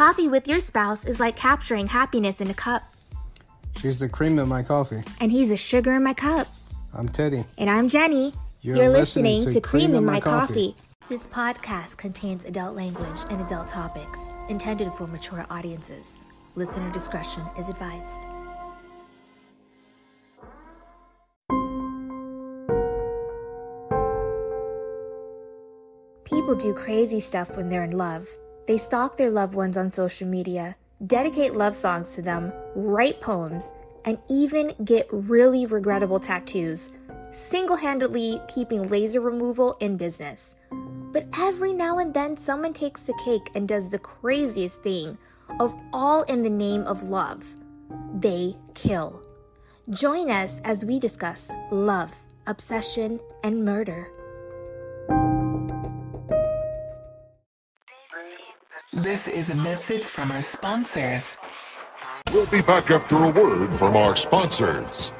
Coffee with your spouse is like capturing happiness in a cup. She's the cream in my coffee. And he's the sugar in my cup. I'm Teddy. And I'm Jenny. You're You're, listening listening, to to Cream, in My Coffee. coffee. This podcast contains adult language and adult topics intended for mature audiences. Listener discretion is advised. People do crazy stuff when they're in love. They stalk their loved ones on social media, dedicate love songs to them, write poems, and even get really regrettable tattoos, single handedly keeping laser removal in business. But every now and then, someone takes the cake and does the craziest thing of all in the name of love they kill. Join us as we discuss love, obsession, and murder. This is a message from our sponsors. We'll be back after a word from our sponsors.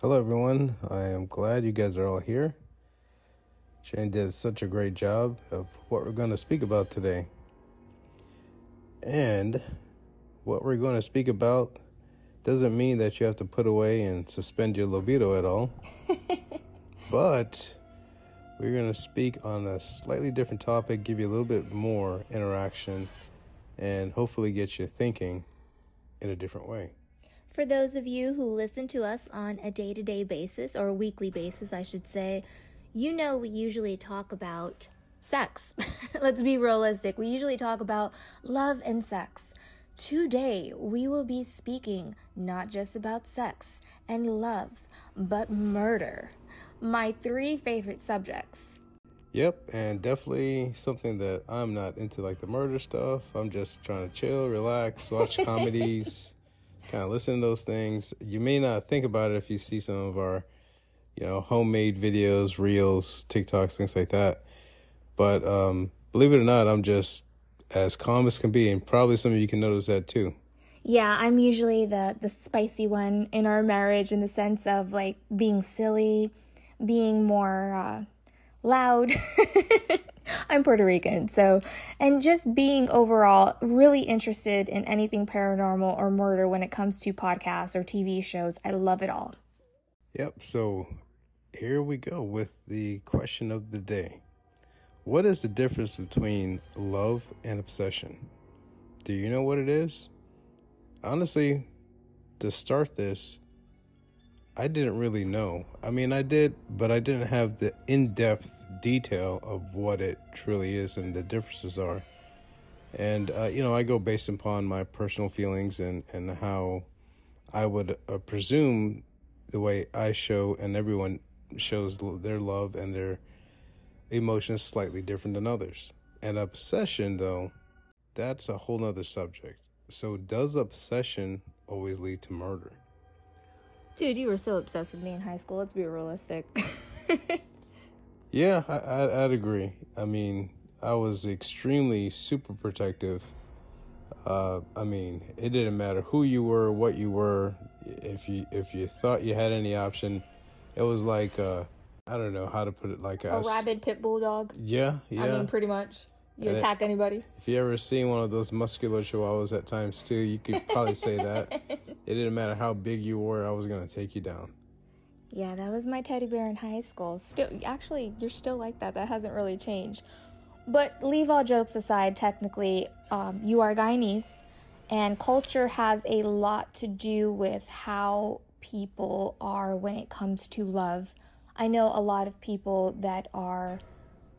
Hello, everyone. I am glad you guys are all here. Shane did such a great job of what we're going to speak about today. And what we're going to speak about doesn't mean that you have to put away and suspend your libido at all. but we're going to speak on a slightly different topic, give you a little bit more interaction, and hopefully get you thinking in a different way. For those of you who listen to us on a day to day basis, or a weekly basis, I should say, you know we usually talk about sex. Let's be realistic. We usually talk about love and sex. Today, we will be speaking not just about sex and love, but murder. My three favorite subjects. Yep, and definitely something that I'm not into like the murder stuff. I'm just trying to chill, relax, watch comedies, kind of listen to those things. You may not think about it if you see some of our, you know, homemade videos, reels, TikToks, things like that. But um, believe it or not, I'm just as calm as can be, and probably some of you can notice that too. Yeah, I'm usually the the spicy one in our marriage in the sense of like being silly, being more uh, loud. I'm Puerto Rican, so and just being overall really interested in anything paranormal or murder when it comes to podcasts or TV shows. I love it all. Yep, so here we go with the question of the day. What is the difference between love and obsession? Do you know what it is? Honestly, to start this, I didn't really know. I mean, I did, but I didn't have the in depth detail of what it truly is and the differences are. And, uh, you know, I go based upon my personal feelings and, and how I would uh, presume the way I show and everyone shows their love and their emotions slightly different than others. And obsession, though, that's a whole nother subject. So, does obsession always lead to murder? Dude, you were so obsessed with me in high school. Let's be realistic. Yeah, I, I, I'd agree. I mean, I was extremely super protective. Uh, I mean, it didn't matter who you were, what you were. If you if you thought you had any option, it was like uh, I don't know how to put it. Like a rabid pit bulldog. Yeah, yeah. I mean, pretty much. You And it- attack anybody. If you ever seen one of those muscular chihuahuas at times too, you could probably say that. It didn't matter how big you were, I was gonna take you down. Yeah, that was my teddy bear in high school. Still, actually, you're still like that. That hasn't really changed. But leave all jokes aside. Technically, um, you are Guyanese, and culture has a lot to do with how people are when it comes to love. I know a lot of people that are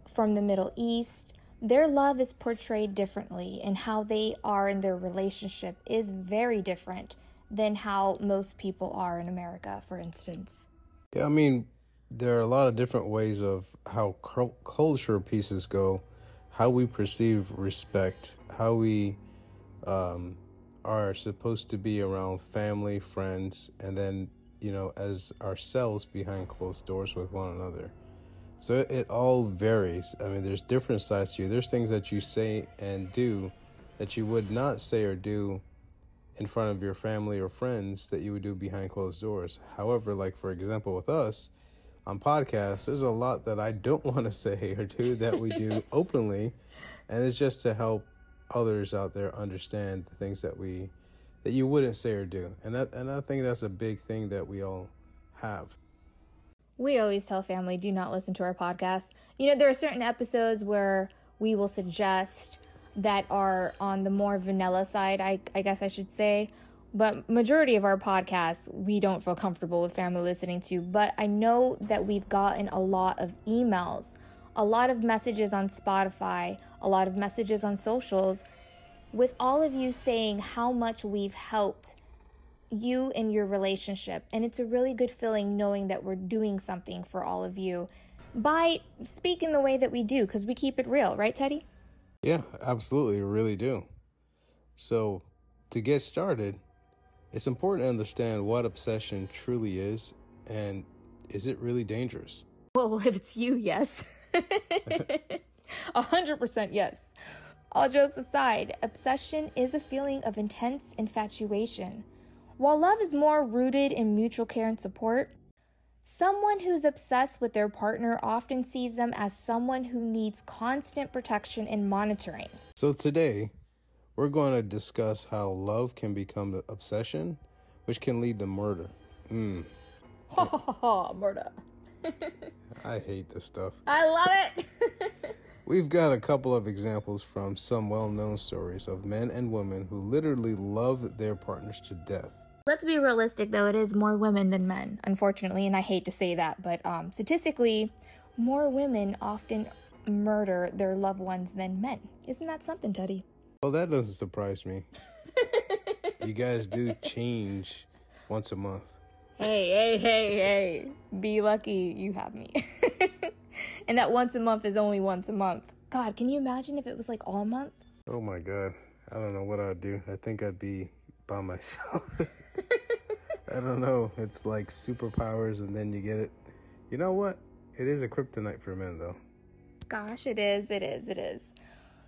from the Middle East. Their love is portrayed differently, and how they are in their relationship is very different than how most people are in America, for instance. Yeah, I mean, there are a lot of different ways of how culture pieces go, how we perceive respect, how we um, are supposed to be around family, friends, and then, you know, as ourselves behind closed doors with one another. So it, all varies. I mean, there's different sides to you. There's things that you say and do that you would not say or do in front of your family or friends that you would do behind closed doors. However, like for example with us on podcasts, there's a lot that I don't want to say or do that we do openly and it's just to help others out there understand the things that we that you wouldn't say or do. And that and I think that's a big thing that we all have. We always tell family do not listen to our podcast. You know, there are certain episodes where we will suggest that are on the more vanilla side, I, I guess I should say. But majority of our podcasts we don't feel comfortable with family listening to. But I know that we've gotten a lot of emails, a lot of messages on Spotify, a lot of messages on socials with all of you saying how much we've helped you in your relationship. And it's a really good feeling knowing that we're doing something for all of you by speaking the way that we do because we keep it real, right, Teddy? Yeah, absolutely, we really do. So, to get started, it's important to understand what obsession truly is and is it really dangerous? Well, if it's you, yes. A hundred percent yes. All jokes aside, obsession is a feeling of intense infatuation. While love is more rooted in mutual care and support, someone who's obsessed with their partner often sees them as someone who needs constant protection and monitoring. So today, we're going to discuss how love can become an obsession, which can lead to murder. Mm, Ha ha ha murder. I hate this stuff. I love it. We've got a couple of examples from some well known stories of men and women who literally love their partners to death. Let's be realistic though, it is more women than men, unfortunately, and I hate to say that, but um, statistically, more women often murder their loved ones than men. Isn't that something, Teddy? Well, that doesn't surprise me. you guys do change once a month. Hey, hey, hey, hey. Be lucky you have me. and that once a month is only once a month. God, can you imagine if it was like all month? Oh my god. I don't know what I'd do. I think I'd be by myself. I don't know. It's like superpowers and then you get it. You know what? It is a kryptonite for men though. Gosh, it is, it is, it is.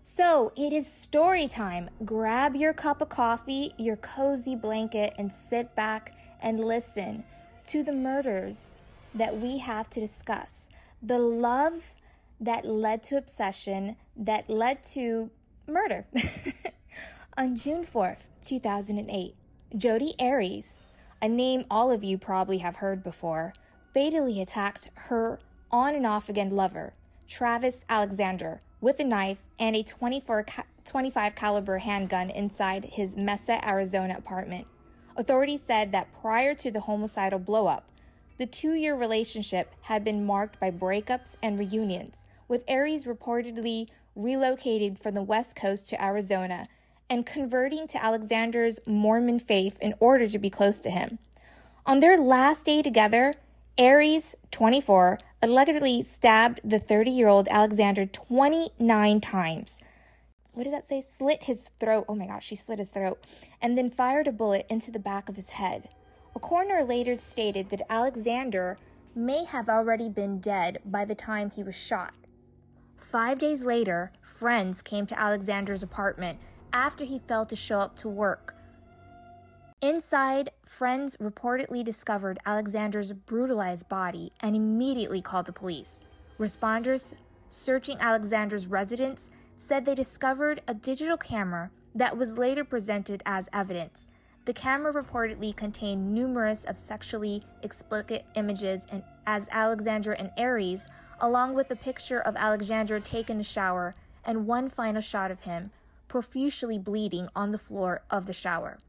So it is story time. Grab your cup of coffee, your cozy blanket, and sit back and listen to the murders that we have to discuss. The love that led to obsession, that led to murder. On June 4th, 2008, Jodi Arias, a name all of you probably have heard before, fatally attacked her on and off again lover, Travis Alexander, with a knife and a 24 ca- 25 caliber handgun inside his Mesa, Arizona apartment. Authorities said that prior to the homicidal blowup, the two-year relationship had been marked by breakups and reunions, with Arias reportedly relocated from the West Coast to Arizona and converting to Alexander's Mormon faith in order to be close to him. On their last day together, Arias, 24, allegedly stabbed the 30 year old Alexander 29 times. What did that say? Slit his throat. Oh my gosh, she slit his throat. And then fired a bullet into the back of his head. A coroner later stated that Alexander may have already been dead by the time he was shot. Five days later, friends came to Alexander's apartment after he failed to show up to work. Inside, friends reportedly discovered Alexander's brutalized body and immediately called the police. Responders searching Alexander's residence said they discovered a digital camera that was later presented as evidence. The camera reportedly contained numerous of sexually explicit images and as Alexander and Arias, along with a picture of Alexander taking a shower and one final shot of him profusely bleeding on the floor of the shower.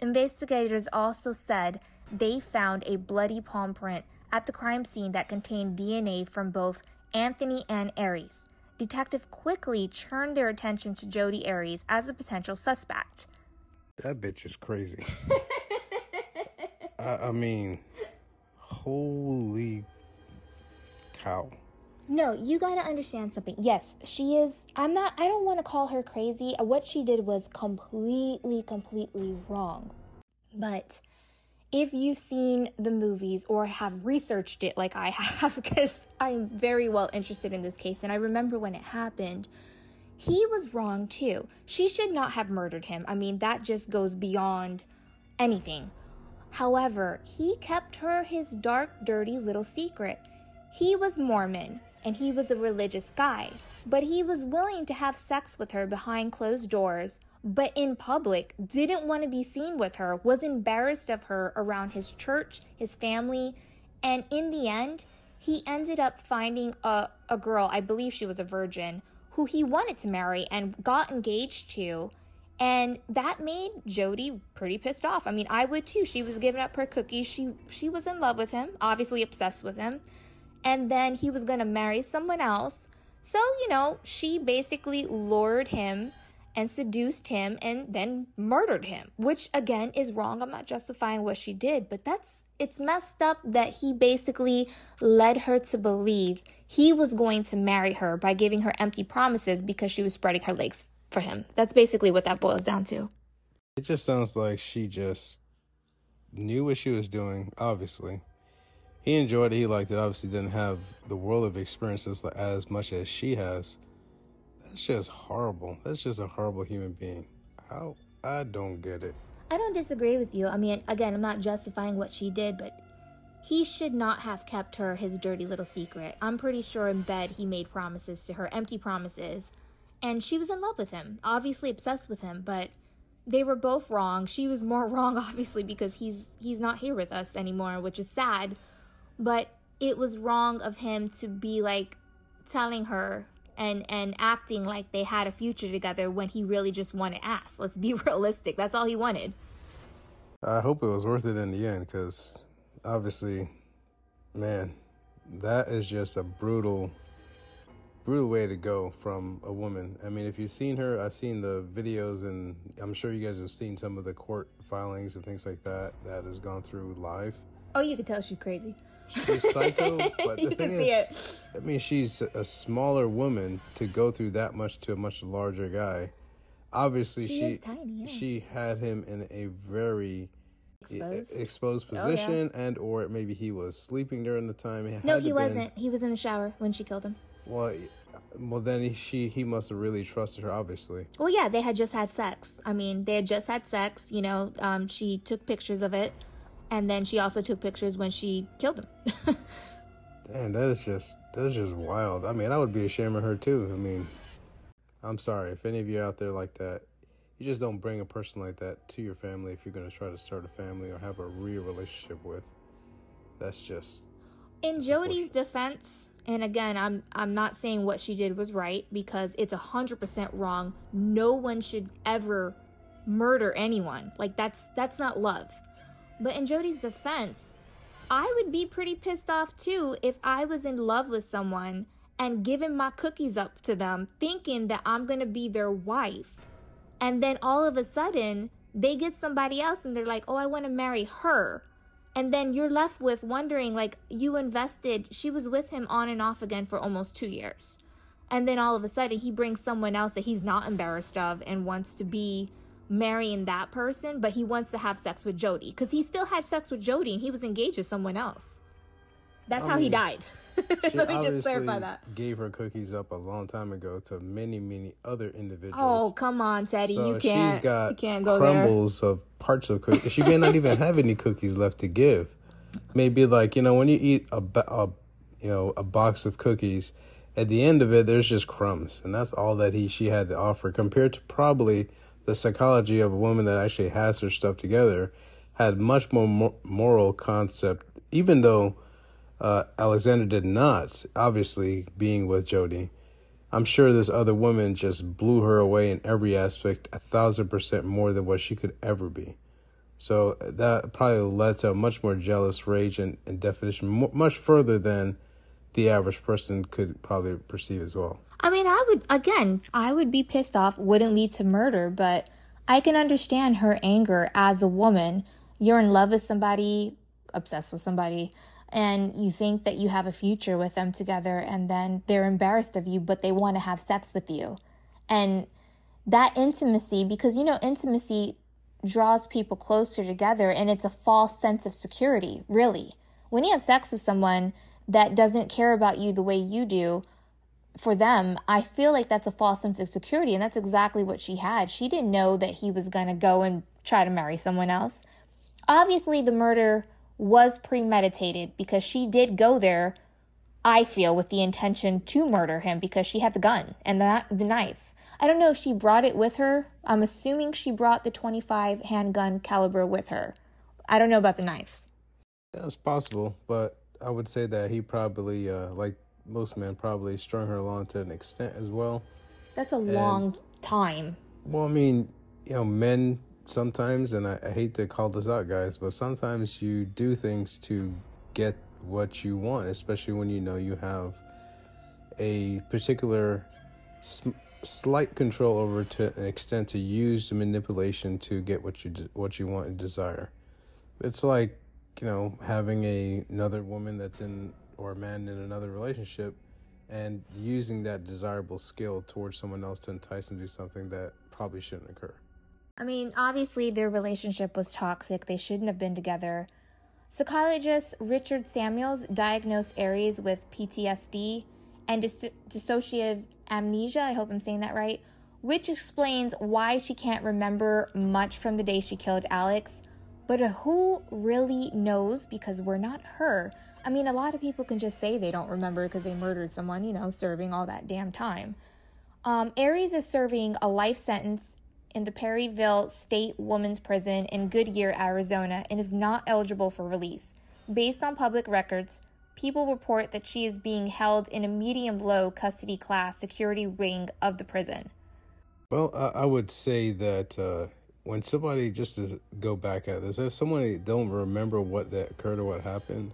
Investigators also said they found a bloody palm print at the crime scene that contained DNA from both Anthony and Arias. Detective quickly turned their attention to Jodi Arias as a potential suspect. That bitch is crazy. I, I mean, holy cow. No, you gotta understand something. Yes, she is. I'm not, I don't wanna call her crazy. What she did was completely, completely wrong. But if you've seen the movies or have researched it like I have, because I'm very well interested in this case and I remember when it happened, he was wrong too. She should not have murdered him. I mean, that just goes beyond anything. However, he kept her his dark, dirty little secret. He was Mormon and he was a religious guy. but he was willing to have sex with her behind closed doors, but in public didn't want to be seen with her, was embarrassed of her around his church, his family, and in the end, he ended up finding a, a girl, I believe she was a virgin, who he wanted to marry and got engaged to. And that made Jodi pretty pissed off. I mean, I would too. She was giving up her cookies. She she was in love with him, obviously obsessed with him. And then he was to marry someone else. So, you know, she basically lured him and seduced him and then murdered him, which again is wrong. I'm not justifying what she did, but that's it's messed up that he basically led her to believe he was going to marry her by giving her empty promises because she was spreading her legs for him. That's basically what that boils down to. It just sounds like she just knew what she was doing, obviously. He enjoyed it, he liked it, obviously didn't have the world of experiences as much as she has. That's just horrible. That's just a horrible human being. How? I don't get it. I don't disagree with you. I mean, again, I'm not justifying what she did, but he should not have kept her his dirty little secret. I'm pretty sure in bed he made promises to her, empty promises. And she was in love with him, obviously obsessed with him, but they were both wrong. She was more wrong obviously because he's he's not here with us anymore, which is sad. But it was wrong of him to be like telling her and and acting like they had a future together when he really just wanted ass. Let's be realistic. That's all he wanted. I hope it was worth it in the end because obviously, man, that is just a brutal, brutal way to go from a woman. I mean, if you've seen her, I've seen the videos, and I'm sure you guys have seen some of the court filings and things like that that has gone through live. Oh, you can tell she's crazy. She's psycho, but the thing is, I mean, she's a smaller woman to go through that much to a much larger guy. Obviously, she she tiny, yeah. she had him in a very Exposed. exposed Oh, yeah. position, and or maybe he was sleeping during the time. It No, he wasn't. He was in the shower when she killed him. Well, well, then he, she he must have really trusted her, obviously. Well, yeah, they had just had sex. I mean, they had just had sex. You know, um, she took pictures of it, and then she also took pictures when she killed him. And that is just that's just wild. I mean, I would be ashamed of her too. I mean, I'm sorry if any of you out there like that. You just don't bring a person like that to your family if you're going to try to start a family or have a real relationship with. That's just in Jodi's defense, and again, I'm I'm not saying what she did was right because it's a hundred percent wrong. No one should ever murder anyone. Like that's that's not love. But in Jodi's defense, I would be pretty pissed off too if I was in love with someone and giving my cookies up to them, thinking that I'm gonna be their wife. And then all of a sudden, they get somebody else and they're like, oh, I wanna marry her. And then you're left with wondering, like, you invested, she was with him on and off again for almost two years. And then all of a sudden, he brings someone else that he's not embarrassed of and wants to be marrying that person, but he wants to have sex with Jodi because he still had sex with Jodi and he was engaged with someone else. That's I how he died. Let me just clarify that. Gave her cookies up a long time ago to many, many other individuals. Oh, come on, Teddy. So you can't. she's got you can't go there. crumbles of parts of cookies. She may not even have any cookies left to give. Maybe like you know when you eat a, a you know a box of cookies, at the end of it there's just crumbs, and that's all that he she had to offer. Compared to probably the psychology of a woman that actually has her stuff together, had much more moral concept. Even though uh, Alexander did not, obviously being with Jodi. I'm sure this other woman just blew her away in every aspect, a thousand percent more than what she could ever be. So that probably led to a much more jealous rage and, and definition, mu much further than the average person could probably perceive as well. I mean, I would, again, I would be pissed off, wouldn't lead to murder, but I can understand her anger as a woman. You're in love with somebody, obsessed with somebody, and you think that you have a future with them together, and then they're embarrassed of you, but they want to have sex with you. And that intimacy, because you know, intimacy draws people closer together, and it's a false sense of security, really. When you have sex with someone that doesn't care about you the way you do, for them, I feel like that's a false sense of security. And that's exactly what she had. She didn't know that he was going to go and try to marry someone else. Obviously, the murder was premeditated because she did go there I feel with the intention to murder him because she had the gun and the, the knife. I don't know if she brought it with her. I'm assuming she brought the 25 handgun caliber with her. I don't know about the knife. That's possible, but I would say that he probably, uh, like most men, probably strung her along to an extent as well. That's a long time. Well, I mean, you know, men sometimes, and I, I hate to call this out, guys, but sometimes you do things to get what you want, especially when you know you have a particular sm- slight control over to an extent to use the manipulation to get what you de- what you want and desire. It's like you know having a another woman that's in or a man in another relationship and using that desirable skill towards someone else to entice them to do something that probably shouldn't occur. I mean, obviously their relationship was toxic. They shouldn't have been together. Psychologist Richard Samuels diagnosed Arias with PTSD and dis- dissociative amnesia. I hope I'm saying that right, which explains why she can't remember much from the day she killed Alex. But who really knows because we're not her? I mean, a lot of people can just say they don't remember because they murdered someone, you know, serving all that damn time. Um, Arias is serving a life sentence in the Perryville State Women's Prison in Goodyear, Arizona, and is not eligible for release. Based on public records, people report that she is being held in a medium low custody class security wing of the prison. Well, I, I would say that uh, when somebody, just to go back at this, if somebody don't remember what that occurred or what happened,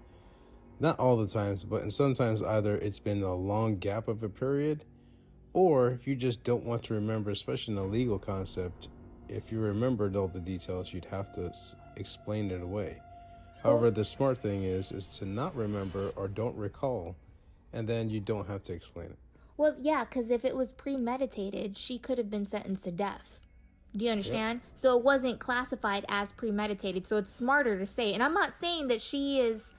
not all the times, but and sometimes either it's been a long gap of a period or you just don't want to remember, especially in a legal concept. If you remembered all the details, you'd have to s- explain it away. However, the smart thing is is to not remember or don't recall, and then you don't have to explain it. Well, yeah, because if it was premeditated, she could have been sentenced to death. Do you understand? So it wasn't classified as premeditated. So it's smarter to say. And I'm not saying that she is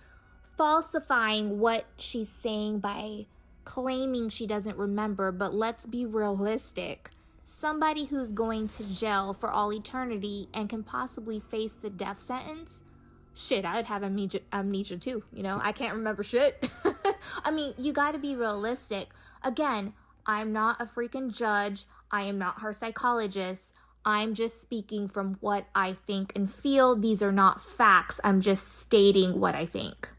falsifying what she's saying by claiming she doesn't remember, but let's be realistic. Somebody who's going to jail for all eternity and can possibly face the death sentence, shit, I would have amnesia, amnesia too. You know, I can't remember shit. I mean, you got to be realistic. Again, I'm not a freaking judge. I am not her psychologist. I'm just speaking from what I think and feel. These are not facts. I'm just stating what I think.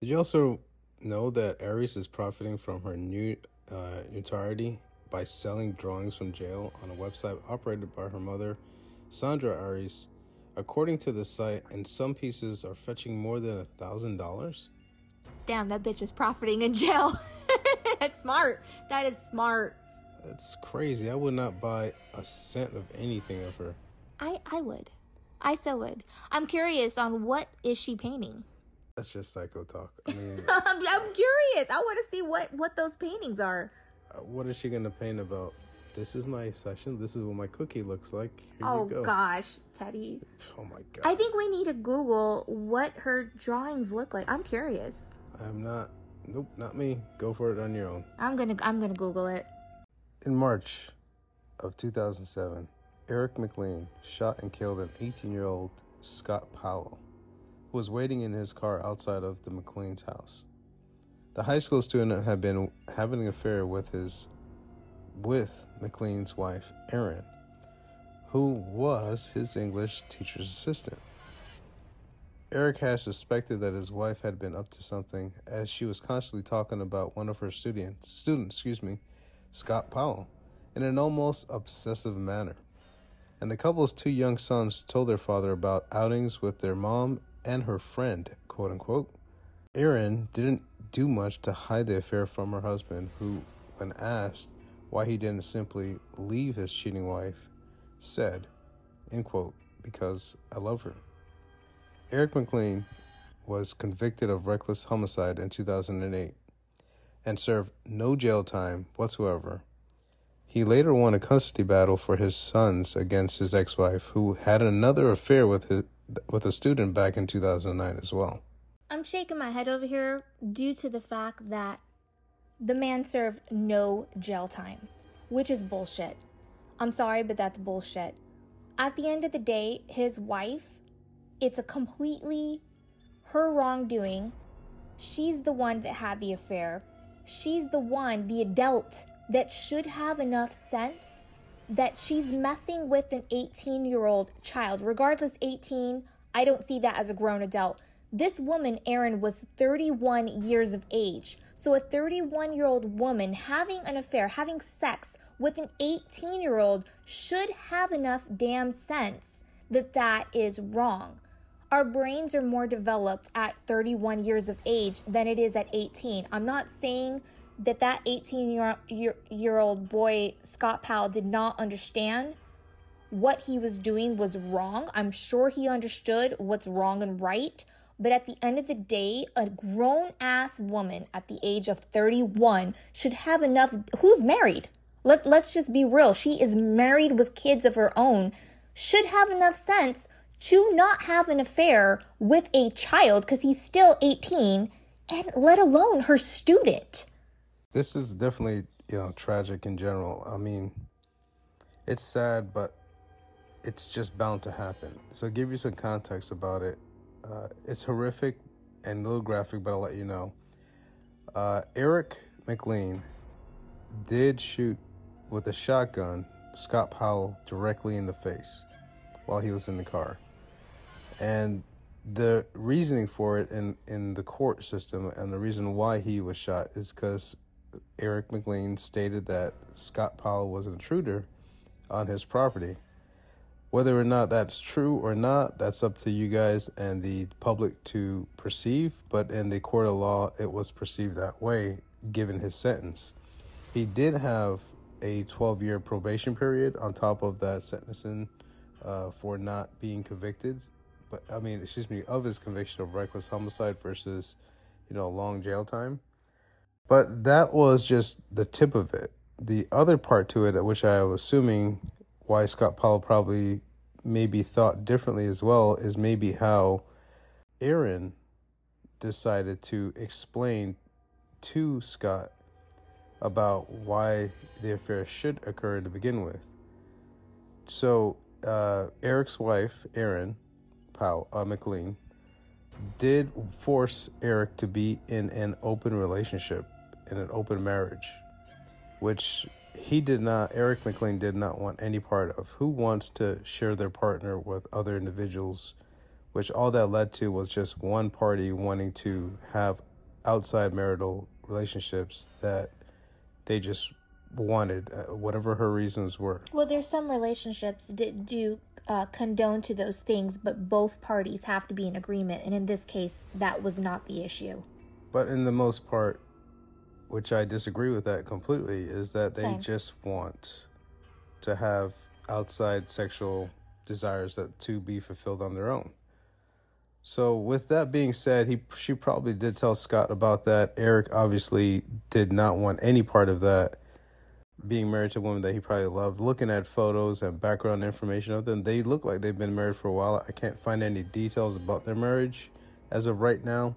Did you also know that Arias is profiting from her new uh, notoriety by selling drawings from jail on a website operated by her mother, Sandra Arias? According to the site, and some pieces are fetching more than a thousand dollars. Damn, that bitch is profiting in jail. That's smart. That is smart. That's crazy. I would not buy a cent of anything of her. I I would. I so would. I'm curious on what is she painting? That's just psycho talk. I mean, I'm, I'm curious. I want to see what what those paintings are. uh, what is she gonna paint about? This is my session. This is what my cookie looks like. Here Oh go. gosh, Teddy. Oh my god. I think we need to Google what her drawings look like. I'm curious. I'm not. Nope, not me. Go for it on your own. I'm gonna I'm gonna Google it. In March of 2007, Eric McLean shot and killed an 18 year old Scott Powell, was waiting in his car outside of the McLean's house. The high school student had been having an affair with his with McLean's wife, Erin, who was his English teacher's assistant. Eric had suspected that his wife had been up to something as she was constantly talking about one of her students, students, excuse me, Scott Powell, in an almost obsessive manner. And the couple's two young sons told their father about outings with their mom and her friend, quote unquote. Erin didn't do much to hide the affair from her husband, who, when asked why he didn't simply leave his cheating wife, said, end quote, because I love her. Eric McLean was convicted of reckless homicide in 2008 and served no jail time whatsoever. He later won a custody battle for his sons against his ex-wife, who had another affair with his, with a student back in 2009 as well. I'm shaking my head over here due to the fact that the man served no jail time, which is bullshit. I'm sorry, but that's bullshit. At the end of the day, his wife, it's a completely her wrongdoing. She's the one that had the affair. she's the one, the adult, that should have enough sense that she's messing with an 18 year old child. Regardless, 18, I don't see that as a grown adult. This woman, Erin, was 31 years of age. So a 31 year old woman having an affair, having sex with an 18 year old should have enough damn sense that that is wrong. Our brains are more developed at 31 years of age than it is at 18. I'm not saying that that 18 year, year, year old boy, Scott Powell, did not understand what he was doing was wrong. I'm sure he understood what's wrong and right. But at the end of the day, a grown ass woman at the age of 31 should have enough. Who's married? Let, let's just be real. She is married with kids of her own, should have enough sense to not have an affair with a child because he's still 18, and let alone her student. This is definitely, you know, tragic in general. I mean, it's sad, but it's just bound to happen. So, give you some context about it. Uh, it's horrific and a little graphic, but I'll let you know. Uh, Eric McLean did shoot with a shotgun Scott Powell directly in the face while he was in the car. And the reasoning for it in, in the court system and the reason why he was shot is because Eric McLean stated that Scott Powell was an intruder on his property. Whether or not that's true or not, that's up to you guys and the public to perceive. But in the court of law, it was perceived that way given his sentence. He did have a 12 year probation period on top of that sentencing uh, for not being convicted. But I mean, excuse me, of his conviction of reckless homicide versus, you know, long jail time. But that was just the tip of it. The other part to it, which I was assuming why Scott Powell probably maybe thought differently as well, is maybe how Erin decided to explain to Scott about why the affair should occur to begin with. So, uh, Eric's wife, Erin Powell, uh, McLean, did force Eric to be in an open relationship, in an open marriage, which he did not, Eric McLean did not want any part of. Who wants to share their partner with other individuals? Which all that led to was just one party wanting to have outside marital relationships that they just wanted, uh, whatever her reasons were. Well, there's some relationships that do uh, condone to those things, but both parties have to be in agreement. And in this case, that was not the issue. But in the most part, which I disagree with that completely, is that they Same. just want to have outside sexual desires that to be fulfilled on their own. So with that being said, he she probably did tell Scott about that. Eric obviously did not want any part of that. Being married to a woman that he probably loved, looking at photos and background information of them, they look like they've been married for a while. I can't find any details about their marriage as of right now,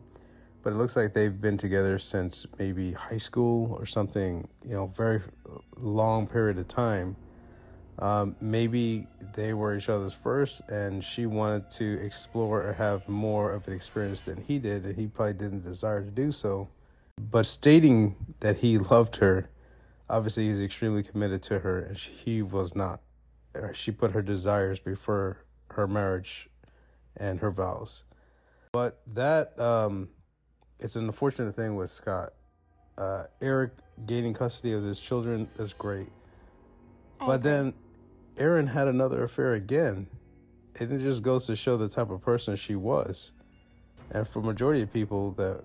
but it looks like they've been together since maybe high school or something, you know, very long period of time. Um, maybe they were each other's first, and she wanted to explore or have more of an experience than he did, and he probably didn't desire to do so. But stating that he loved her, obviously he's extremely committed to her, and she, he was not. She put her desires before her marriage and her vows. But that um, it's an unfortunate thing with Scott. Uh, Eric gaining custody of his children is great. But then Erin had another affair again. And it just goes to show the type of person she was. And for majority of people that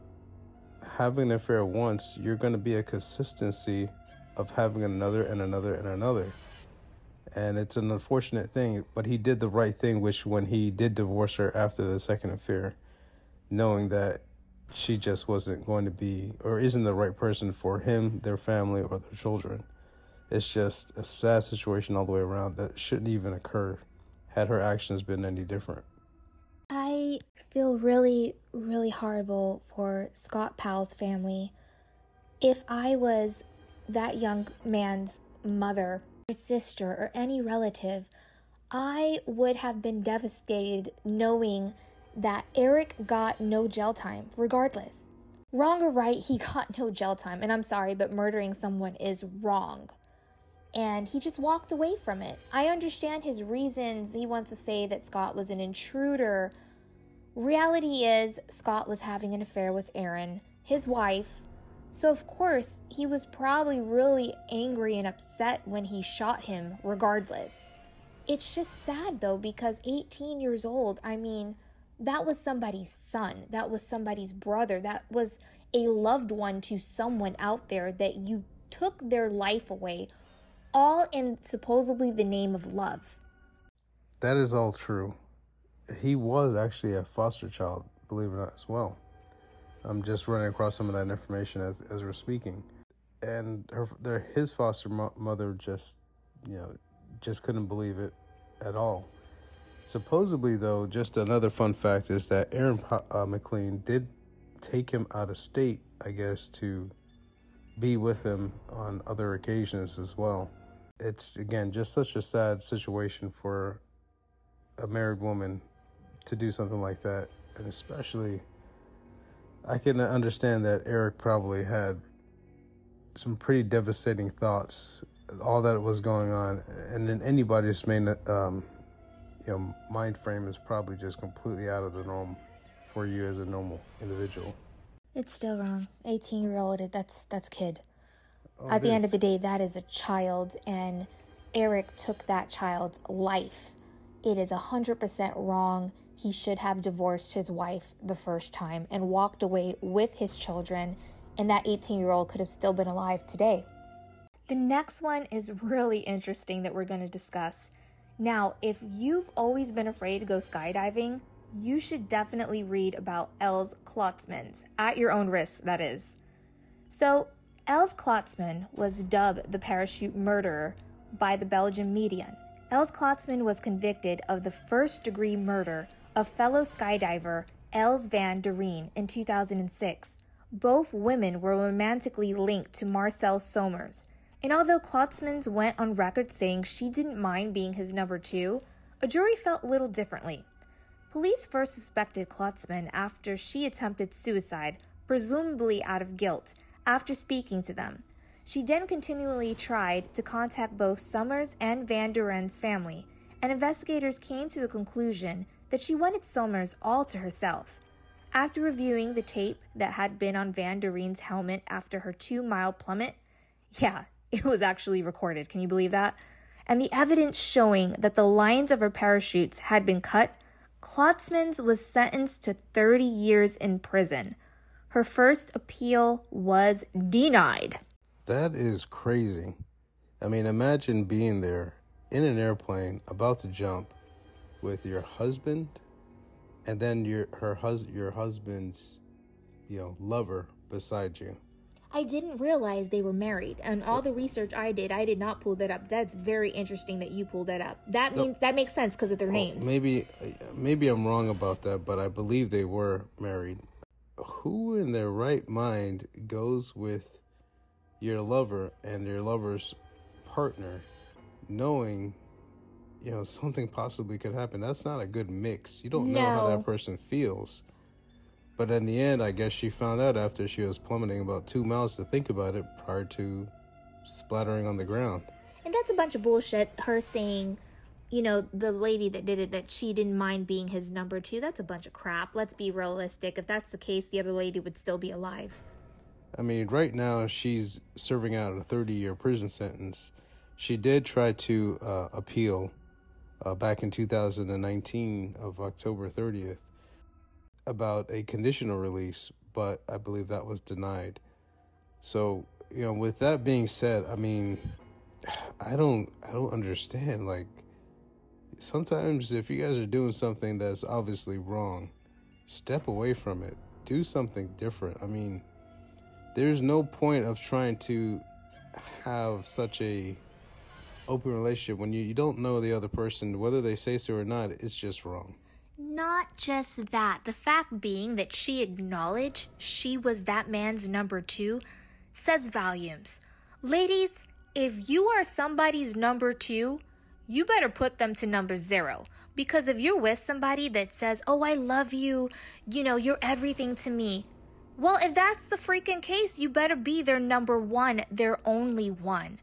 having an affair once, you're going to be a consistency of having another and another and another. And it's an unfortunate thing, but he did the right thing, which when he did divorce her after the second affair, knowing that she just wasn't going to be or isn't the right person for him, their family, or their children. It's just a sad situation all the way around that shouldn't even occur had her actions been any different. I feel really, really horrible for Scott Powell's family. If I was that young man's mother, or sister, or any relative, I would have been devastated knowing that Eric got no jail time, regardless. wrong or right, he got no jail time. And I'm sorry, but murdering someone is wrong. And he just walked away from it. I understand his reasons. He wants to say that Scott was an intruder. Reality is, Scott was having an affair with Erin, his wife. So, of course, he was probably really angry and upset when he shot him, regardless. It's just sad though, because 18 years old, I mean, that was somebody's son, that was somebody's brother, that was a loved one to someone out there that you took their life away, all in supposedly the name of love. That is all true. He was actually a foster child, believe it or not, as well. I'm just running across some of that information as, as we're speaking. And her, their, his foster mo- mother just, you know, just couldn't believe it at all. Supposedly, though, just another fun fact is that Erin uh, McLean did take him out of state, I guess, to be with him on other occasions as well. It's, again, just such a sad situation for a married woman to do something like that. And especially, I can understand that Eric probably had some pretty devastating thoughts, all that was going on. And in anybody's main, um, you know, mind frame is probably just completely out of the norm for you as a normal individual. It's still wrong. 18 year old, that's that's kid. Oh, At the is. end of the day, that is a child, and Eric took that child's life. It is 100% wrong. He should have divorced his wife the first time and walked away with his children, and that 18 year old could have still been alive today. The next one is really interesting that we're going to discuss. Now, if you've always been afraid to go skydiving, you should definitely read about Els Klotzmans, at your own risk, that is. So, Els Klotzman was dubbed the parachute murderer by the Belgian media. Els Klotzman was convicted of the first degree murder of fellow skydiver Els van der Rijn in 2006. Both women were romantically linked to Marcel Somers, and although Klotzmans went on record saying she didn't mind being his number two, a jury felt little differently. Police first suspected Klotzman after she attempted suicide, presumably out of guilt, after speaking to them. She then continually tried to contact both Somers and Van der Rijn's family, and investigators came to the conclusion that she wanted Somers all to herself. After reviewing the tape that had been on Van der helmet after her two mile plummet, yeah, it was actually recorded. Can you believe that? And the evidence showing that the lines of her parachutes had been cut, Klotzmans was sentenced to 30 years in prison. Her first appeal was denied. That is crazy. I mean, imagine being there in an airplane about to jump with your husband and then your her hus- your husband's you know lover beside you I didn't realize they were married. And all the research I did, I did not pull that up. That's very interesting that you pulled that up. That means no. that makes sense because of their names. Maybe maybe I'm wrong about that, but I believe they were married. Who in their right mind goes with your lover and your lover's partner knowing you know something possibly could happen? That's not a good mix. You don't no. know how that person feels. But in the end, I guess she found out after she was plummeting about two miles to think about it prior to splattering on the ground. And that's a bunch of bullshit. Her saying, you know, the lady that did it, that she didn't mind being his number two. That's a bunch of crap. Let's be realistic. If that's the case, the other lady would still be alive. I mean, right now she's serving out a 30 year prison sentence. She did try to uh, appeal uh, back in 2019 of October 30th about a conditional release, but I believe that was denied. So, you know, with that being said, I mean, I don't I don't understand like sometimes if you guys are doing something that's obviously wrong, step away from it. Do something different. I mean, there's no point of trying to have such a open relationship when you, you don't know the other person, whether they say so or not, it's just wrong. Not just that, the fact being that she acknowledged she was that man's number two says volumes. Ladies, if you are somebody's number two, you better put them to number zero. Because if you're with somebody that says, Oh, I love you, you know, you're everything to me, Well, if that's the freaking case, you better be their number one, their only one.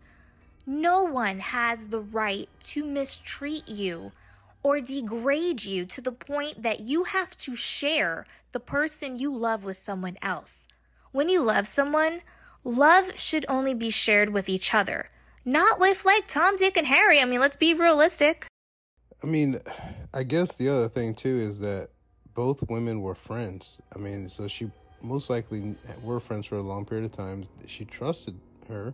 No one has the right to mistreat you or degrade you to the point that you have to share the person you love with someone else. When you love someone, love should only be shared with each other, not with like Tom, Dick, and Harry. I mean, let's be realistic. I mean, I guess the other thing too is that both women were friends. I mean, so she most likely were friends for a long period of time. She trusted her.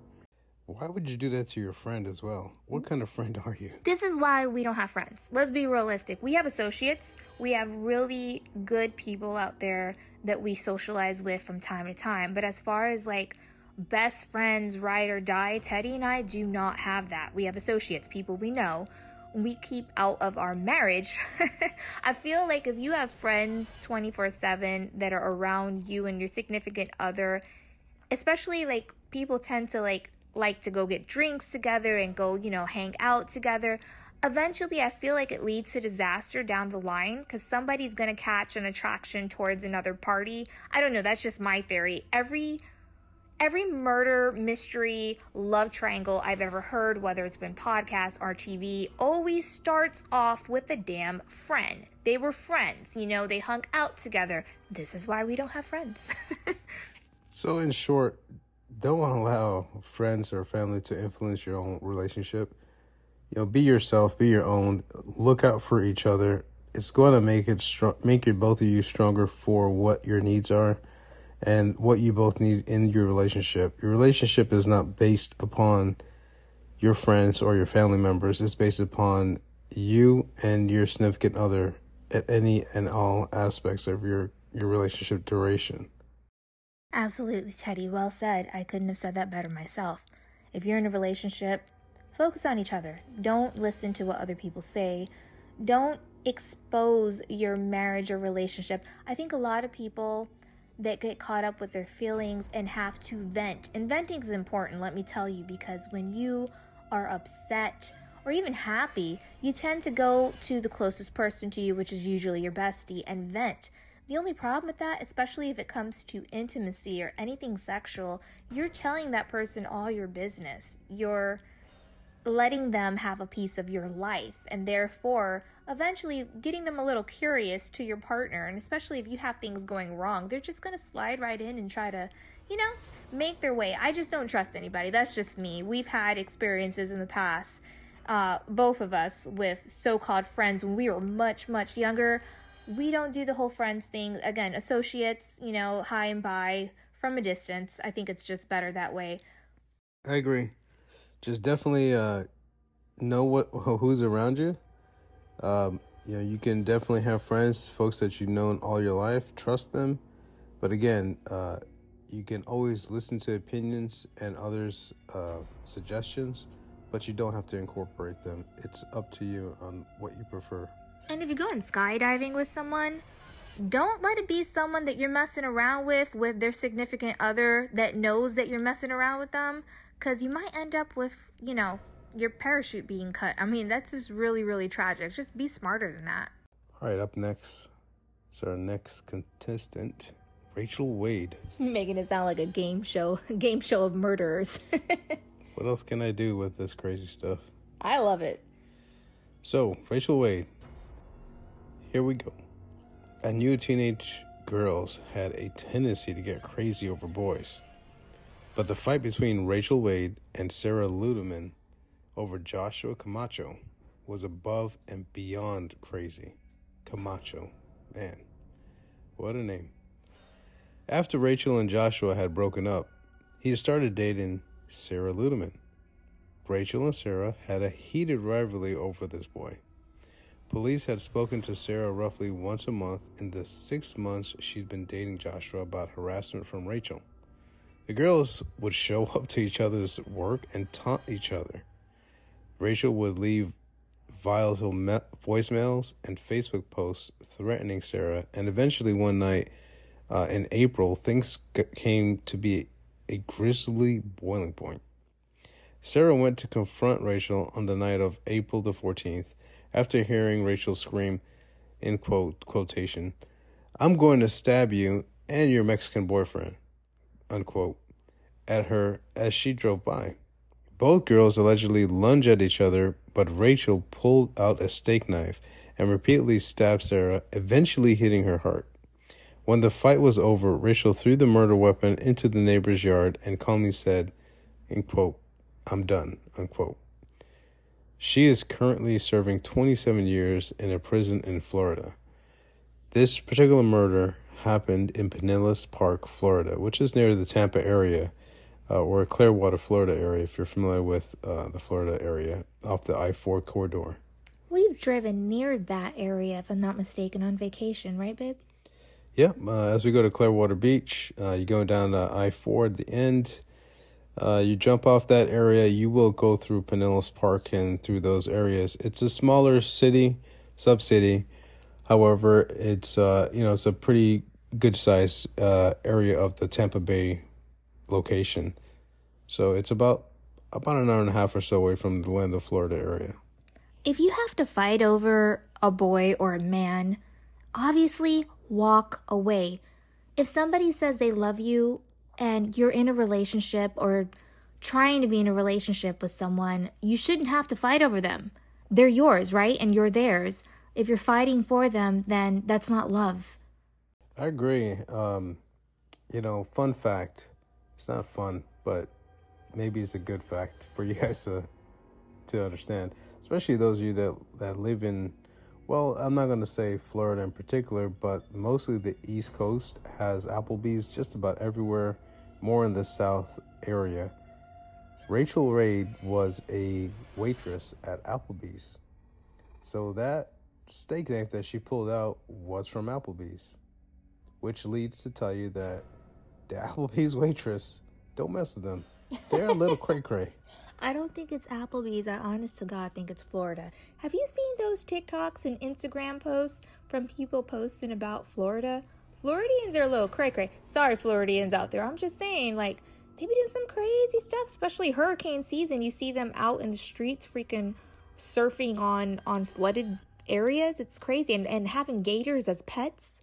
Why would you do that to your friend as well? What kind of friend are you? This is why we don't have friends. Let's be realistic. We have associates, we have really good people out there that we socialize with from time to time. But as far as like best friends, ride or die, Teddy and I do not have that. We have associates, people we know we keep out of our marriage. I feel like if you have friends 24 7 that are around you and your significant other, especially like people tend to like like to go get drinks together and go, you know, hang out together. Eventually, I feel like it leads to disaster down the line because somebody's going to catch an attraction towards another party. I don't know. That's just my theory. Every every murder, mystery, love triangle I've ever heard, whether it's been podcast or TV, always starts off with a damn friend. They were friends, you know, they hung out together. This is why we don't have friends. so, in short, don't allow friends or family to influence your own relationship. You know, be yourself, be your own. Look out for each other. It's going to make it strong, make your both of you stronger for what your needs are and what you both need in your relationship. Your relationship is not based upon your friends or your family members. It's based upon you and your significant other at any and all aspects of your your relationship duration. Absolutely, Teddy. Well said. I couldn't have said that better myself. If you're in a relationship, focus on each other. Don't listen to what other people say. Don't expose your marriage or relationship. I think a lot of people that get caught up with their feelings and have to vent. And venting is important, let me tell you, because when you are upset or even happy, you tend to go to the closest person to you, which is usually your bestie, and vent. The only problem with that, especially if it comes to intimacy or anything sexual, you're telling that person all your business. You're letting them have a piece of your life and therefore eventually getting them a little curious to your partner and especially if you have things going wrong they're just going to slide right in and try to you know make their way. I just don't trust anybody. That's just me. We've had experiences in the past uh, both of us with so-called friends when we were much much younger we don't do the whole friends thing again associates you know hi and bye from a distance i think it's just better that way i agree just definitely uh, know what who's around you. Um, you know, you can definitely have friends, folks that you've known all your life. Trust them, but again, uh, you can always listen to opinions and others' uh, suggestions, but you don't have to incorporate them. It's up to you on what you prefer. And if you're going skydiving with someone, don't let it be someone that you're messing around with with their significant other that knows that you're messing around with them because you might end up with, you know, your parachute being cut. I mean, that's just really, really tragic. Just be smarter than that. All right, up next is our next contestant, Rachel Wade. Making it sound like a game show, game show of murderers. what else can I do with this crazy stuff? I love it. So, Rachel Wade, here we go. I knew teenage girls had a tendency to get crazy over boys. But the fight between Rachel Wade and Sarah Ludemann over Joshua Camacho was above and beyond crazy. Camacho, man, what a name. After Rachel and Joshua had broken up, he started dating Sarah Ludemann. Rachel and Sarah had a heated rivalry over this boy. Police had spoken to Sarah roughly once a month in the six months she'd been dating Joshua about harassment from Rachel. The girls would show up to each other's work and taunt each other. Rachel would leave volatile voicemails and Facebook posts threatening Sarah, and eventually one night uh, in April, things came to be a grisly boiling point. Sarah went to confront Rachel on the night of April the 14th after hearing Rachel scream, in quote, quotation, I'm going to stab you and your Mexican boyfriend, unquote, at her as she drove by. Both girls allegedly lunged at each other, but Rachel pulled out a steak knife and repeatedly stabbed Sarah, eventually hitting her heart. When the fight was over, Rachel threw the murder weapon into the neighbor's yard and calmly said, quote, I'm done, unquote. She is currently serving 27 years in a prison in Florida. This particular murder happened in Pinellas Park, Florida, which is near the Tampa area, uh, or Clearwater, Florida area, if you're familiar with uh, the Florida area off the I 4 corridor. We've driven near that area, if I'm not mistaken, on vacation, right, babe? Yep. Uh, as we go to Clearwater Beach, uh, you go down to I 4 at the end. Uh, you jump off that area, you will go through Pinellas Park and through those areas. It's a smaller city, sub city. However, it's uh, you know it's a pretty good size uh, area of the Tampa Bay location. So it's about about an hour and a half or so away from the Orlando, Florida area. If you have to fight over a boy or a man, obviously walk away. If somebody says they love you and you're in a relationship or trying to be in a relationship with someone, you shouldn't have to fight over them. They're yours, right? And you're theirs. If you're fighting for them, then that's not love. I agree. Um, you know, fun fact. It's not fun, but maybe it's a good fact for you guys to to understand, especially those of you that that live in well, I'm not going to say Florida in particular, but mostly the East Coast has Applebee's just about everywhere, more in the South area. Rachel Raid was a waitress at Applebee's. So that steak knife that she pulled out was from Applebee's, which leads to tell you that the Applebee's waitress, don't mess with them. They're a little cray cray. I don't think it's Applebee's. I honest to God think it's Florida. Have you seen those TikToks and Instagram posts from people posting about Florida? Floridians are a little cray cray. Sorry, Floridians out there. I'm just saying, like, they be doing some crazy stuff, especially hurricane season. You see them out in the streets freaking surfing on on flooded areas. It's crazy. And and having gators as pets.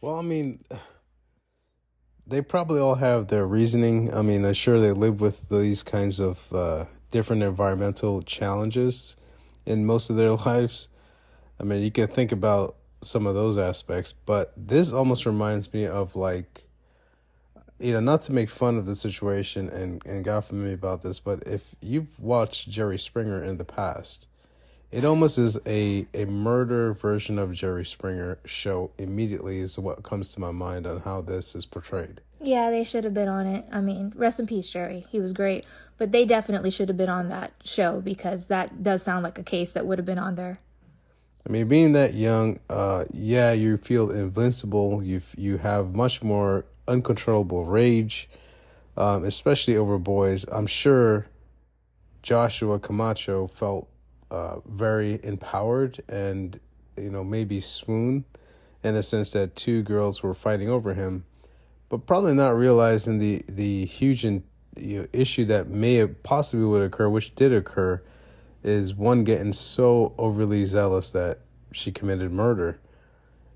Well, I mean, they probably all have their reasoning. I mean, I'm sure they live with these kinds of uh, different environmental challenges in most of their lives. I mean, you can think about some of those aspects, but this almost reminds me of like, you know, not to make fun of the situation and, and God forbid me about this, but if you've watched Jerry Springer in the past, it almost is a, a murder version of Jerry Springer show immediately is what comes to my mind on how this is portrayed. Yeah, they should have been on it. I mean, rest in peace, Jerry. He was great. But they definitely should have been on that show because that does sound like a case that would have been on there. I mean, being that young, uh, yeah, you feel invincible. You you have much more uncontrollable rage, um, especially over boys. I'm sure Joshua Camacho felt uh, very empowered and you know maybe swoon in the sense that two girls were fighting over him, but probably not realizing the the huge in, you know, issue that may have possibly would occur, which did occur, is one getting so overly zealous that she committed murder.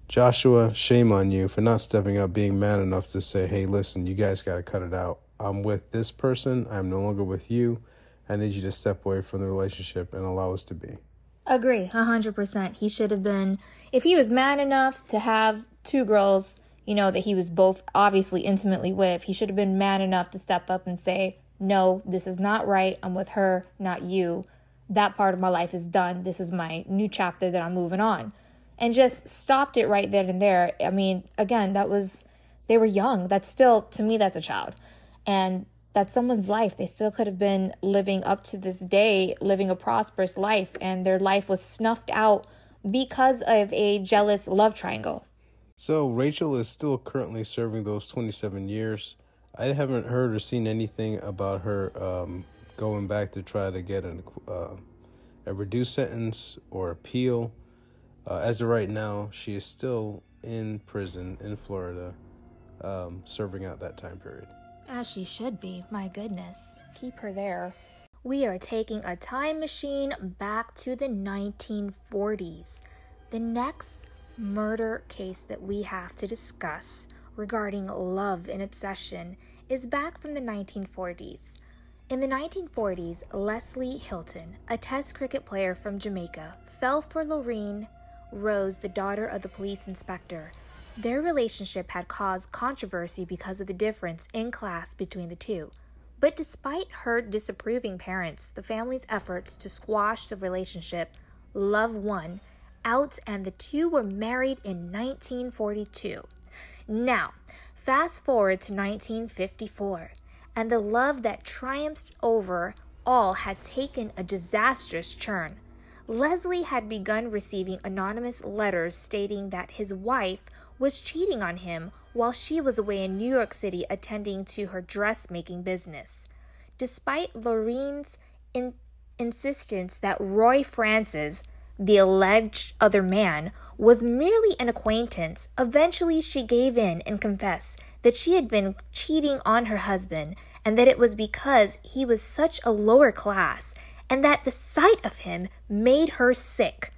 Joshua, shame on you for not stepping up, being man enough to say, "Hey, listen, you guys got to cut it out. I'm with this person. I'm no longer with you." I need you to step away from the relationship and allow us to be. Agree, 100%. He should have been, if he was man enough to have two girls, you know, that he was both obviously intimately with, he should have been man enough to step up and say, No, this is not right. I'm with her, not you. That part of my life is done. This is my new chapter that I'm moving on. And just stopped it right then and there. I mean, again, that was, they were young. That's still, to me, that's a child. And that's someone's life. They still could have been living up to this day, living a prosperous life, and their life was snuffed out because of a jealous love triangle. So Rachel is still currently serving those 27 years. I haven't heard or seen anything about her um, going back to try to get an, uh, a reduced sentence or appeal. Uh, as of right now, she is still in prison in Florida, um, serving out that time period. As she should be, my goodness. Keep her there. We are taking a time machine back to the 1940s. The next murder case that we have to discuss regarding love and obsession is back from the 1940s. In the 1940s, Leslie Hylton, a test cricket player from Jamaica, fell for Lorraine Rose, the daughter of the police inspector. Their relationship had caused controversy because of the difference in class between the two. But despite her disapproving parents, the family's efforts to squash the relationship, love won out and the two were married in 1942. Now, fast forward to 1954, and the love that triumphed over all had taken a disastrous turn. Leslie had begun receiving anonymous letters stating that his wife was cheating on him while she was away in New York City attending to her dressmaking business. Despite Lorraine's in- insistence that Roy Francis, the alleged other man, was merely an acquaintance, eventually she gave in and confessed that she had been cheating on her husband and that it was because he was such a lower class and that the sight of him made her sick.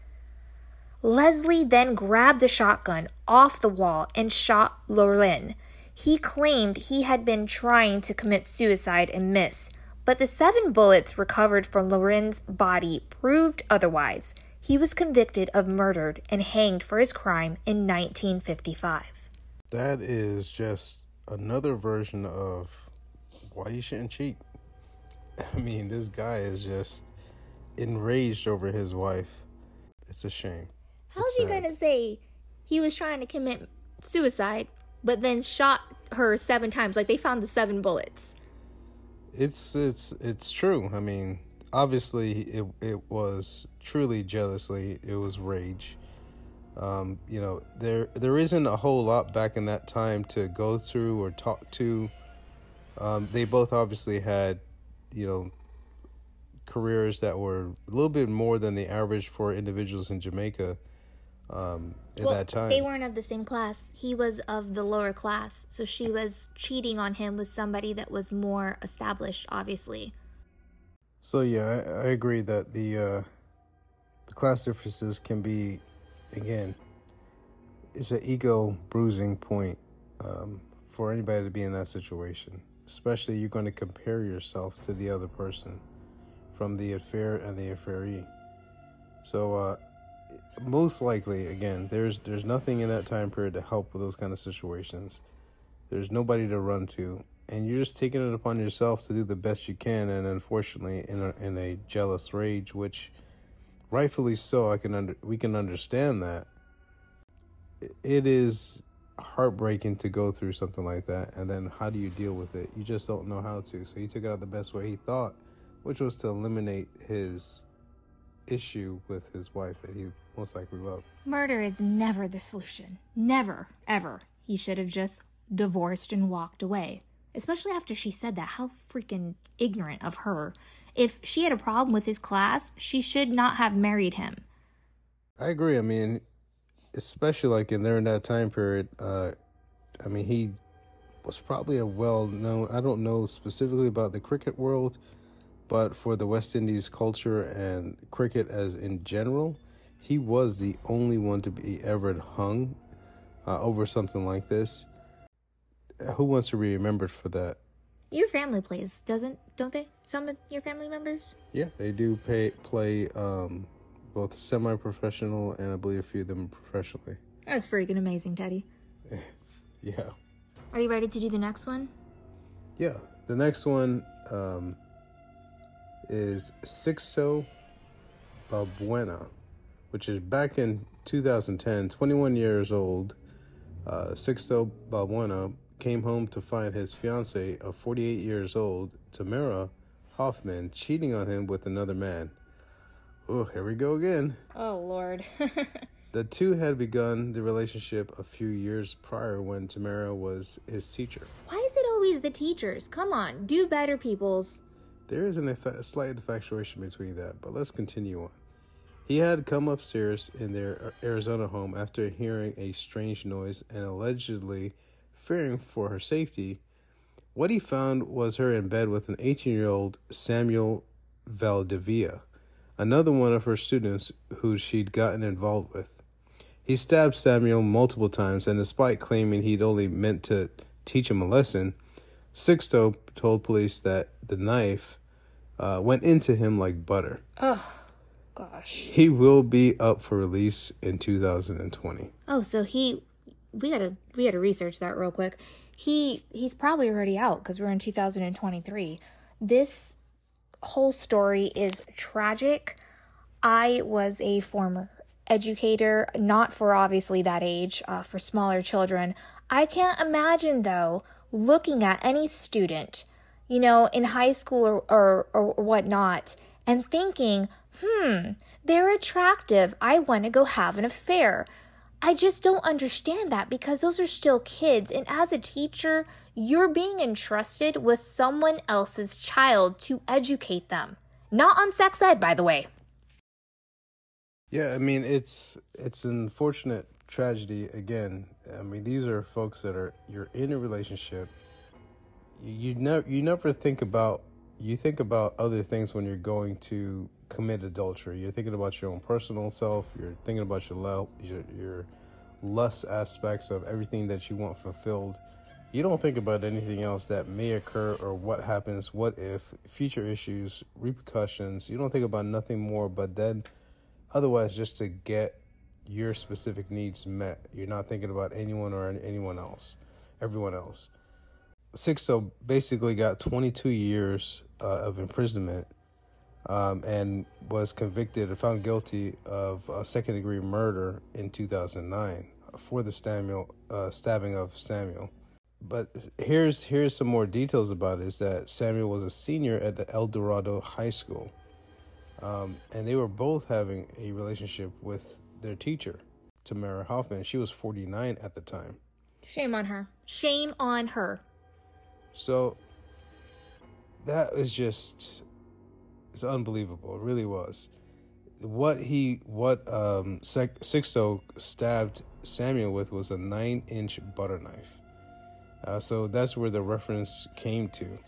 Leslie then grabbed the shotgun off the wall and shot Lorraine. He claimed he had been trying to commit suicide and missed, but the seven bullets recovered from Lorraine's body proved otherwise. He was convicted of murder and hanged for his crime in 1955. That is just another version of why you shouldn't cheat. I mean, this guy is just enraged over his wife. It's a shame. How's he gonna say he was trying to commit suicide, but then shot her seven times? Like they found the seven bullets. It's it's it's true. I mean, obviously it it was truly jealously. It was rage. Um, you know, there there isn't a whole lot back in that time to go through or talk to. Um, they both obviously had, you know, careers that were a little bit more than the average for individuals in Jamaica um, at well, that time. they weren't of the same class. He was of the lower class, so she was cheating on him with somebody that was more established, obviously. So yeah, I, I agree that the uh, the class differences can be, again, it's an ego bruising point um, for anybody to be in that situation. Especially you're going to compare yourself to the other person, from the affair and the affairee. So uh, most likely, again, there's there's nothing in that time period to help with those kind of situations. There's nobody to run to, and you're just taking it upon yourself to do the best you can. And unfortunately, in a, in a jealous rage, which rightfully so, I can under we can understand that. It is heartbreaking to go through something like that, and then how do you deal with it? You just don't know how to. So he took it out the best way he thought, which was to eliminate his issue with his wife that he most likely loved. Murder is never the solution. Never, ever. He should have just divorced and walked away. Especially after she said that. How freaking ignorant of her. If she had a problem with his class, she should not have married him. I agree. I mean, especially like in during that time period, uh, I mean, he was probably a well known, I don't know specifically about the cricket world, but for the West Indies culture and cricket as in general, he was the only one to be ever hung uh, over something like this. Who wants to be remembered for that? Your family plays, doesn't don't they? Some of your family members? Yeah, they do pay, play um, both semi professional and I believe a few of them professionally. That's freaking amazing, Teddy. Yeah. Are you ready to do the next one? Yeah, the next one um, is Sixto Balbuena, which is back in 2010, 21 years old. Uh, Sixto Balbuena came home to find his fiancee of 48 years old, Tamara Hoffman, cheating on him with another man. Oh, here we go again. Oh, Lord. The two had begun the relationship a few years prior when Tamara was his teacher. Why is it always the teachers? Come on, do better, peoples. There is an effa- a slight infatuation between that, but let's continue on. He had come upstairs in their uh, Arizona home after hearing a strange noise and allegedly fearing for her safety. What he found was her in bed with an 18 year old Samuel Valdivia, another one of her students who she'd gotten involved with. He stabbed Samuel multiple times, and despite claiming he'd only meant to teach him a lesson, Sixto told police that the knife uh, went into him like butter. Oh, gosh. He will be up for release in 2020. Oh, so he we gotta we gotta research that real quick. He he's probably already out because we're in 2023. This whole story is tragic. I was a former educator, not for obviously that age, uh, for smaller children. I can't imagine though looking at any student, you know, in high school or, or, or whatnot, and thinking, hmm, they're attractive. I want to go have an affair. I just don't understand that because those are still kids. And as a teacher, you're being entrusted with someone else's child to educate them. Not on sex ed, by the way. Yeah, I mean it's it's an unfortunate tragedy again. I mean these are folks that are you're in a relationship. You, you never you never think about you think about other things when you're going to commit adultery. You're thinking about your own personal self. You're thinking about your lo- your your lust aspects of everything that you want fulfilled. You don't think about anything else that may occur or what happens, what if, future issues, repercussions. You don't think about nothing more but then otherwise just to get your specific needs met. You're not thinking about anyone or anyone else, everyone else. Sixto basically got 22 years uh, of imprisonment um, and was convicted and found guilty of uh, second degree murder in 2009 for the Samuel, uh, stabbing of Samuel. But here's here's some more details about it. Is that Samuel was a senior at the El Dorado High School, um, and they were both having a relationship with their teacher, Tamara Hoffman. She was 49 at the time. Shame on her. Shame on her. So that was just it's unbelievable. It really was. What he what um Sixto stabbed Samuel with was a nine inch butter knife. Uh, so that's where the reference came to.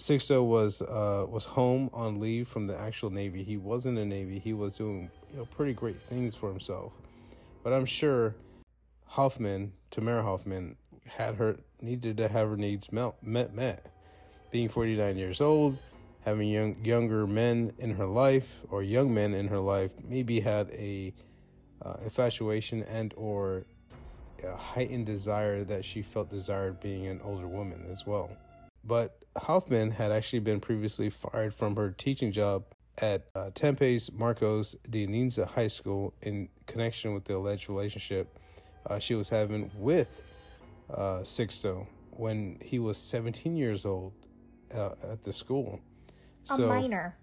Sixto was uh, was home on leave from the actual Navy. He was in the Navy. He was doing you know pretty great things for himself. But I'm sure Hoffman, Tamara Hoffman, had her needed to have her needs met met. met. Being 49 years old, having young younger men in her life or young men in her life, maybe had a uh, infatuation and or a heightened desire that she felt desired being an older woman as well. But Hoffman had actually been previously fired from her teaching job at uh, Tempe's Marcos de Niza High School in connection with the alleged relationship uh, she was having with uh, Sixto when he was 17 years old uh, at the school. So, a minor.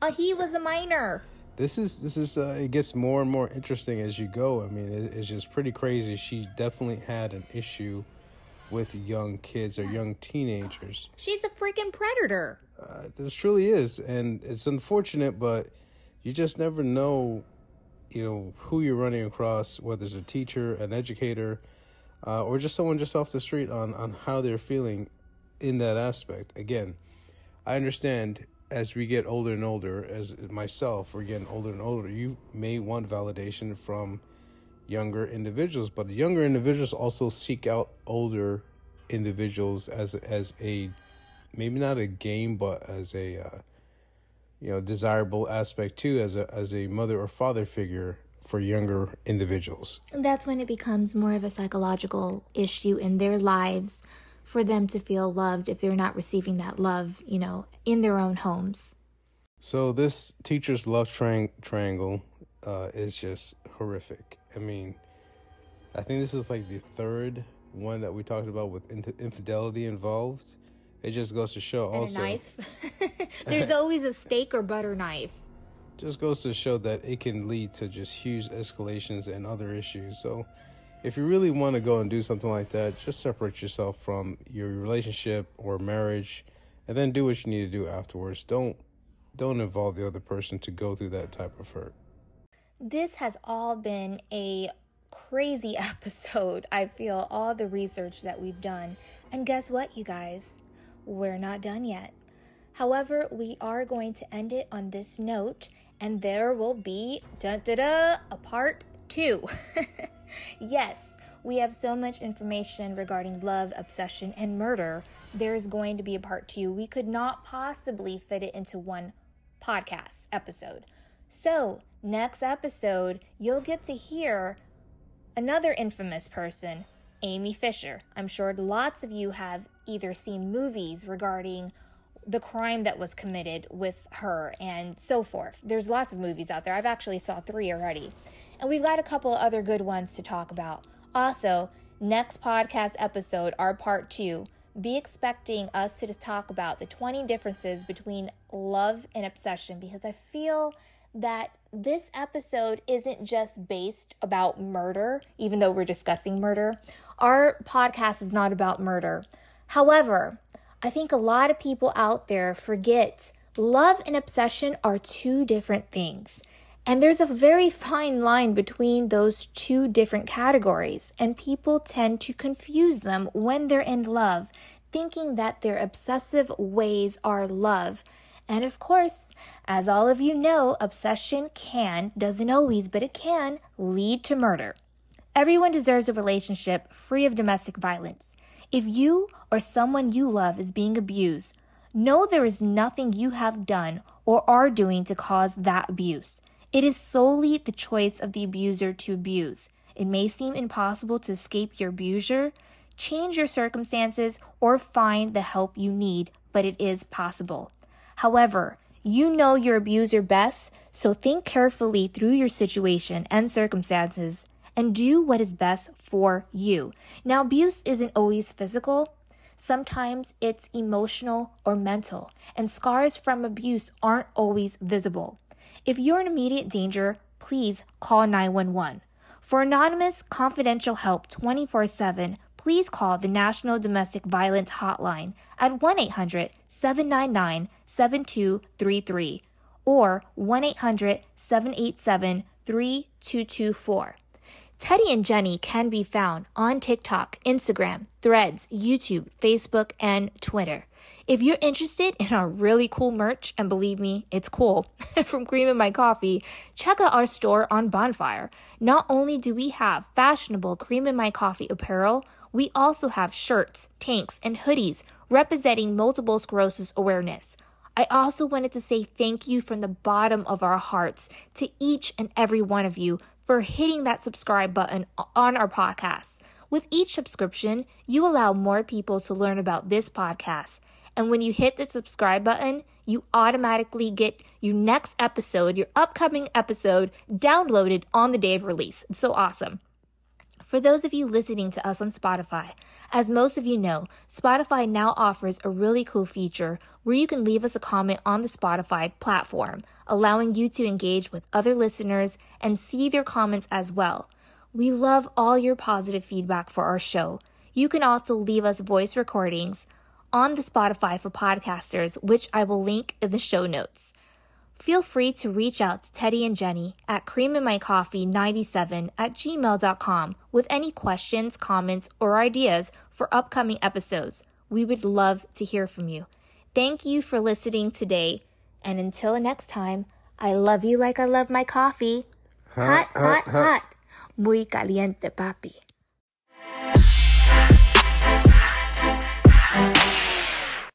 Uh, he was a minor. This is this is uh, it gets more and more interesting as you go. I mean, it, it's just pretty crazy. She definitely had an issue with young kids or young teenagers. She's a freaking predator. Uh, this truly is, and it's unfortunate, but you just never know, you know, who you're running across, whether it's a teacher, an educator, uh, or just someone just off the street on on how they're feeling in that aspect. Again, I understand as we get older and older, as myself, we're getting older and older. You may want validation from younger individuals, but younger individuals also seek out older individuals as as a maybe not a game, but as a uh, you know desirable aspect too, as a as a mother or father figure for younger individuals. And that's when it becomes more of a psychological issue in their lives for them to feel loved if they're not receiving that love, you know, in their own homes. So this teacher's love tri- triangle uh, is just horrific. I mean, I think this is like the third one that we talked about with in- infidelity involved. It just goes to show and also. knife. There's always a steak or butter knife. Just goes to show that it can lead to just huge escalations and other issues. So, if you really want to go and do something like that, just separate yourself from your relationship or marriage, and then do what you need to do afterwards. Don't don't involve the other person to go through that type of hurt. This has all been a crazy episode. I feel all the research that we've done. And guess what, you guys? We're not done yet. However, we are going to end it on this note, and there will be da da da a part two. yes, we have so much information regarding love, obsession, and murder. There's going to be a part two. We could not possibly fit it into one podcast episode. So, next episode, you'll get to hear another infamous person, Amy Fisher. I'm sure lots of you have either seen movies regarding the crime that was committed with her and so forth. There's lots of movies out there. I've actually saw 3 already. And we've got a couple other good ones to talk about. Also, next podcast episode, our part 2, be expecting us to talk about the 20 differences between love and obsession because I feel that this episode isn't just based about murder, even though we're discussing murder. Our podcast is not about murder. However, I think a lot of people out there forget love and obsession are two different things. And there's a very fine line between those two different categories, and people tend to confuse them when they're in love, thinking that their obsessive ways are love. And of course, as all of you know, obsession can, doesn't always, but it can lead to murder. Everyone deserves a relationship free of domestic violence. If you or someone you love is being abused, know there is nothing you have done or are doing to cause that abuse. It is solely the choice of the abuser to abuse. It may seem impossible to escape your abuser, change your circumstances, or find the help you need, but it is possible. However, you know your abuser best, so think carefully through your situation and circumstances and do what is best for you. Now, abuse isn't always physical. Sometimes it's emotional or mental, and scars from abuse aren't always visible. If you're in immediate danger, please call 911. For anonymous, confidential help 24 7, please call the National Domestic Violence Hotline at 1 800 799 7233 or 1 800 787 3224. Teddy and Jenny can be found on TikTok, Instagram, Threads, YouTube, Facebook, and Twitter. If you're interested in our really cool merch, and believe me, it's cool, from Cream in My Coffee, check out our store on Bonfire. Not only do we have fashionable Cream in My Coffee apparel, we also have shirts, tanks, and hoodies representing multiple sclerosis awareness. I also wanted to say thank you from the bottom of our hearts to each and every one of you for hitting that subscribe button on our podcast. With each subscription, you allow more people to learn about this podcast. And when you hit the subscribe button, you automatically get your next episode, your upcoming episode, downloaded on the day of release. It's so awesome. For those of you listening to us on Spotify, as most of you know, Spotify now offers a really cool feature where you can leave us a comment on the Spotify platform, allowing you to engage with other listeners and see their comments as well. We love all your positive feedback for our show. You can also leave us voice recordings on the Spotify for podcasters, which I will link in the show notes. Feel free to reach out to Teddy and Jenny at creaminmycoffee97 at gmail.com with any questions, comments, or ideas for upcoming episodes. We would love to hear from you. Thank you for listening today. And until next time, I love you like I love my coffee. Hot, hot, hot. hot. Muy caliente, papi.